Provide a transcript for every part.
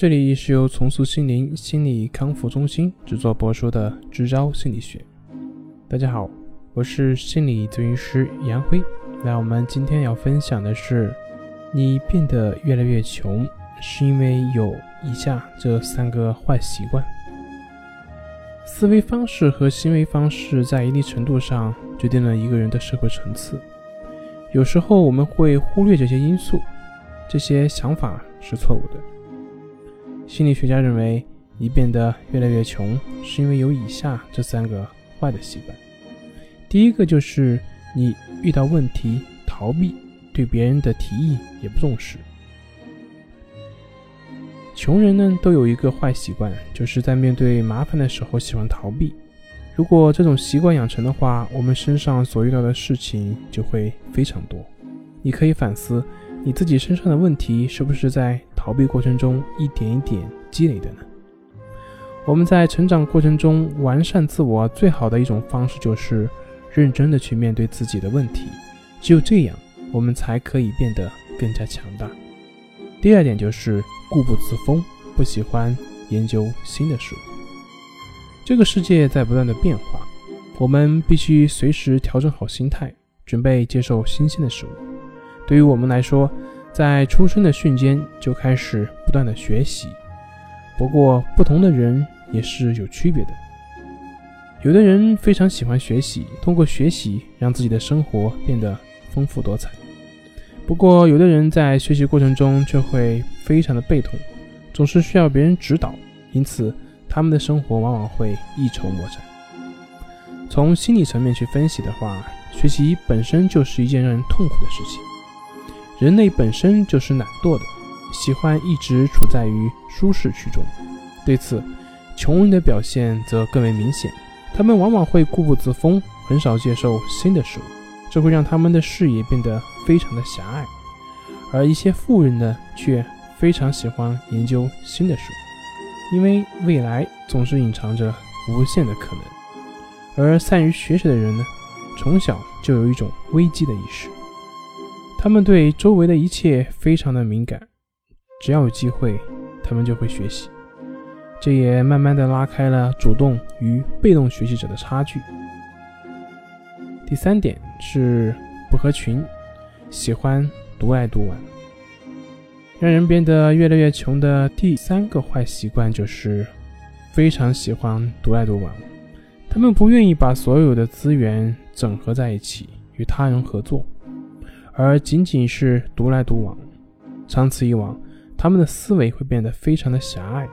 这里是由重塑心灵心理康复中心制作播出的《支招心理学》。大家好，我是心理咨询师杨辉。那我们今天要分享的是，你变得越来越穷，是因为有以下这三个坏习惯。思维方式和行为方式在一定程度上决定了一个人的社会层次。有时候我们会忽略这些因素，这些想法是错误的。心理学家认为，你变得越来越穷，是因为有以下这三个坏的习惯。第一个就是你遇到问题逃避，对别人的提议也不重视。穷人呢都有一个坏习惯，就是在面对麻烦的时候喜欢逃避。如果这种习惯养成的话，我们身上所遇到的事情就会非常多。你可以反思你自己身上的问题是不是在。逃避过程中一点一点积累的呢？我们在成长过程中完善自我最好的一种方式就是认真的去面对自己的问题，只有这样，我们才可以变得更加强大。第二点就是固步自封，不喜欢研究新的事物。这个世界在不断的变化，我们必须随时调整好心态，准备接受新鲜的事物。对于我们来说，在出生的瞬间就开始不断的学习，不过不同的人也是有区别的。有的人非常喜欢学习，通过学习让自己的生活变得丰富多彩。不过有的人在学习过程中却会非常的被动，总是需要别人指导，因此他们的生活往往会一筹莫展。从心理层面去分析的话，学习本身就是一件让人痛苦的事情。人类本身就是懒惰的，喜欢一直处在于舒适区中。对此，穷人的表现则更为明显。他们往往会固步自封，很少接受新的事物，这会让他们的视野变得非常的狭隘。而一些富人呢，却非常喜欢研究新的事物，因为未来总是隐藏着无限的可能。而善于学习的人呢，从小就有一种危机的意识。他们对周围的一切非常的敏感，只要有机会，他们就会学习。这也慢慢的拉开了主动与被动学习者的差距。第三点是不合群，喜欢独来独往。让人变得越来越穷的第三个坏习惯就是非常喜欢独来独往。他们不愿意把所有的资源整合在一起，与他人合作。而仅仅是独来独往，长此以往，他们的思维会变得非常的狭隘。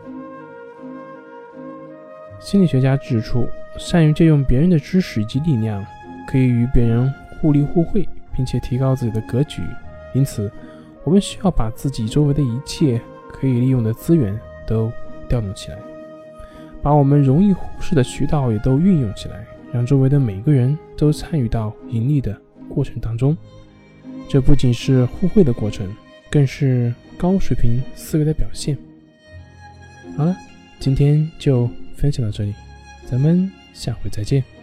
心理学家指出，善于借用别人的知识以及力量，可以与别人互利互惠，并且提高自己的格局。因此，我们需要把自己周围的一切可以利用的资源都调动起来，把我们容易忽视的渠道也都运用起来，让周围的每个人都参与到盈利的过程当中。这不仅是互惠的过程，更是高水平思维的表现。好了，今天就分享到这里，咱们下回再见。